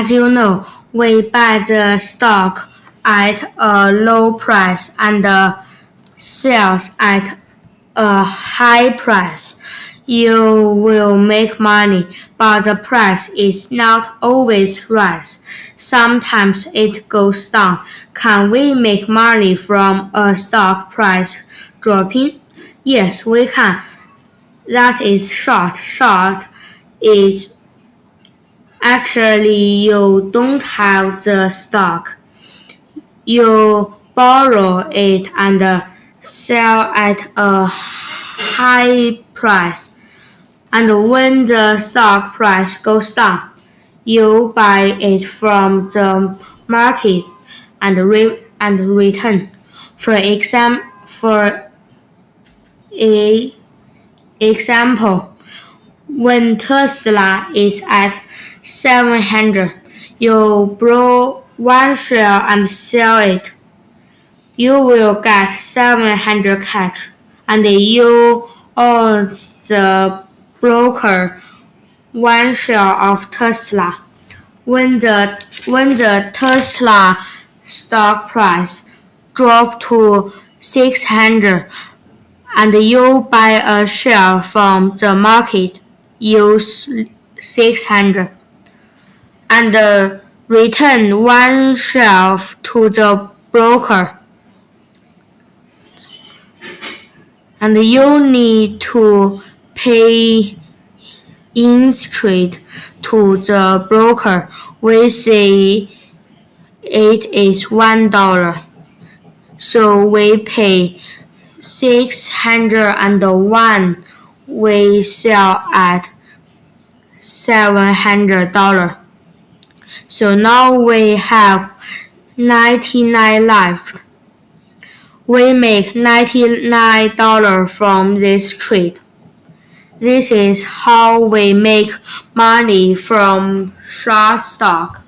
As you know, we buy the stock at a low price and sells at a high price. You will make money, but the price is not always right. Sometimes it goes down. Can we make money from a stock price dropping? Yes, we can. That is short. Short is actually you don't have the stock. You borrow it and sell at a high price. And when the stock price goes down, you buy it from the market and re- and return. For exam for a example, when Tesla is at 700, you borrow one share and sell it. You will get 700 cash, and you owe the broker one share of Tesla. When the when the Tesla stock price dropped to 600 and you buy a share from the market, use 600 and return one share to the broker. And you need to pay interest to the broker. We say it is one dollar. So we pay six hundred and one. We sell at seven hundred dollar. So now we have ninety nine left. We make ninety nine dollar from this trade. This is how we make money from short stock.